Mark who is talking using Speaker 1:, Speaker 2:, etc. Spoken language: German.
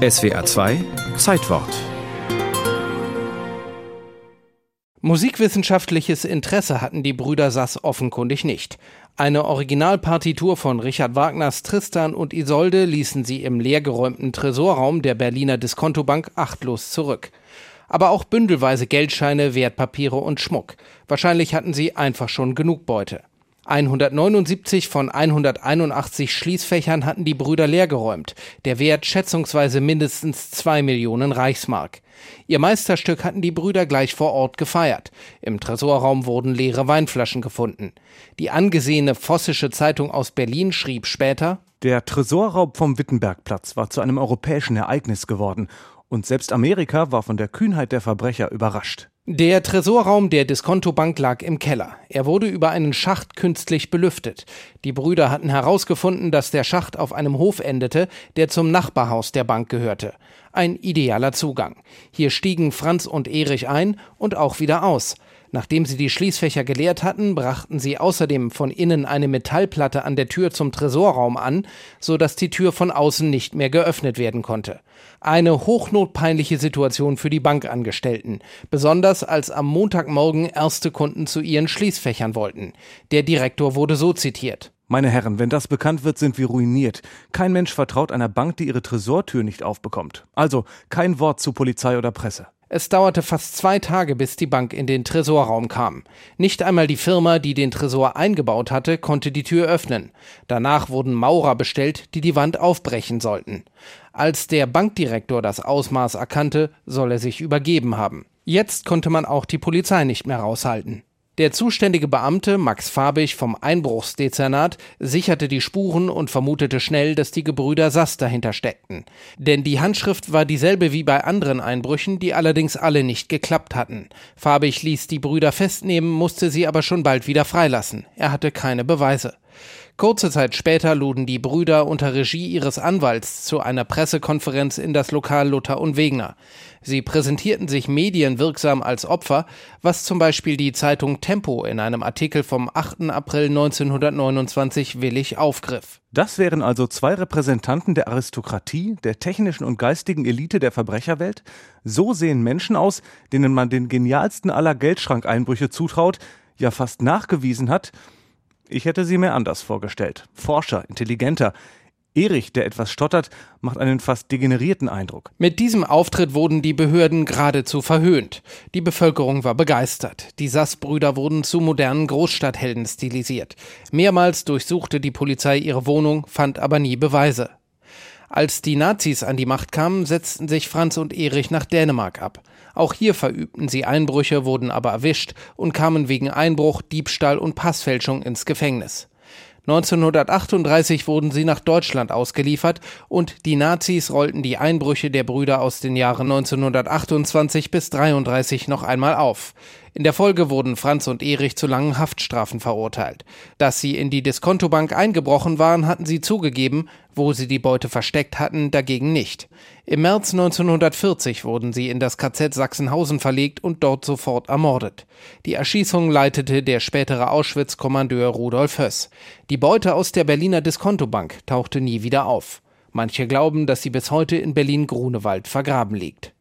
Speaker 1: SWA 2 Zeitwort
Speaker 2: Musikwissenschaftliches Interesse hatten die Brüder Sass offenkundig nicht. Eine Originalpartitur von Richard Wagners Tristan und Isolde ließen sie im leergeräumten Tresorraum der Berliner Diskontobank achtlos zurück. Aber auch bündelweise Geldscheine, Wertpapiere und Schmuck. Wahrscheinlich hatten sie einfach schon genug Beute. 179 von 181 Schließfächern hatten die Brüder leergeräumt, der Wert schätzungsweise mindestens zwei Millionen Reichsmark. Ihr Meisterstück hatten die Brüder gleich vor Ort gefeiert. Im Tresorraum wurden leere Weinflaschen gefunden. Die angesehene Vossische Zeitung aus Berlin schrieb später
Speaker 3: Der Tresorraub vom Wittenbergplatz war zu einem europäischen Ereignis geworden, und selbst Amerika war von der Kühnheit der Verbrecher überrascht.
Speaker 2: Der Tresorraum der Diskontobank lag im Keller. Er wurde über einen Schacht künstlich belüftet. Die Brüder hatten herausgefunden, dass der Schacht auf einem Hof endete, der zum Nachbarhaus der Bank gehörte. Ein idealer Zugang. Hier stiegen Franz und Erich ein und auch wieder aus. Nachdem sie die Schließfächer geleert hatten, brachten sie außerdem von innen eine Metallplatte an der Tür zum Tresorraum an, so dass die Tür von außen nicht mehr geöffnet werden konnte. Eine hochnotpeinliche Situation für die Bankangestellten, besonders als am Montagmorgen erste Kunden zu ihren Schließfächern wollten. Der Direktor wurde so zitiert.
Speaker 3: Meine Herren, wenn das bekannt wird, sind wir ruiniert. Kein Mensch vertraut einer Bank, die ihre Tresortür nicht aufbekommt. Also kein Wort zu Polizei oder Presse.
Speaker 2: Es dauerte fast zwei Tage, bis die Bank in den Tresorraum kam. Nicht einmal die Firma, die den Tresor eingebaut hatte, konnte die Tür öffnen. Danach wurden Maurer bestellt, die die Wand aufbrechen sollten. Als der Bankdirektor das Ausmaß erkannte, soll er sich übergeben haben. Jetzt konnte man auch die Polizei nicht mehr raushalten. Der zuständige Beamte Max Fabich vom Einbruchsdezernat sicherte die Spuren und vermutete schnell, dass die Gebrüder Sass dahinter steckten. Denn die Handschrift war dieselbe wie bei anderen Einbrüchen, die allerdings alle nicht geklappt hatten. Fabich ließ die Brüder festnehmen, musste sie aber schon bald wieder freilassen. Er hatte keine Beweise. Kurze Zeit später luden die Brüder unter Regie ihres Anwalts zu einer Pressekonferenz in das Lokal Luther und Wegner. Sie präsentierten sich medienwirksam als Opfer, was zum Beispiel die Zeitung Tempo in einem Artikel vom 8. April 1929 willig aufgriff.
Speaker 3: Das wären also zwei Repräsentanten der Aristokratie, der technischen und geistigen Elite der Verbrecherwelt? So sehen Menschen aus, denen man den genialsten aller Geldschrankeinbrüche zutraut, ja fast nachgewiesen hat, ich hätte sie mir anders vorgestellt. Forscher, intelligenter. Erich, der etwas stottert, macht einen fast degenerierten Eindruck.
Speaker 2: Mit diesem Auftritt wurden die Behörden geradezu verhöhnt. Die Bevölkerung war begeistert. Die Sass-Brüder wurden zu modernen Großstadthelden stilisiert. Mehrmals durchsuchte die Polizei ihre Wohnung, fand aber nie Beweise. Als die Nazis an die Macht kamen, setzten sich Franz und Erich nach Dänemark ab. Auch hier verübten sie Einbrüche, wurden aber erwischt und kamen wegen Einbruch, Diebstahl und Passfälschung ins Gefängnis. 1938 wurden sie nach Deutschland ausgeliefert und die Nazis rollten die Einbrüche der Brüder aus den Jahren 1928 bis 33 noch einmal auf. In der Folge wurden Franz und Erich zu langen Haftstrafen verurteilt. Dass sie in die Diskontobank eingebrochen waren, hatten sie zugegeben, wo sie die Beute versteckt hatten, dagegen nicht. Im März 1940 wurden sie in das KZ Sachsenhausen verlegt und dort sofort ermordet. Die Erschießung leitete der spätere Auschwitz-Kommandeur Rudolf Höss. Die Beute aus der Berliner Diskontobank tauchte nie wieder auf. Manche glauben, dass sie bis heute in Berlin-Grunewald vergraben liegt.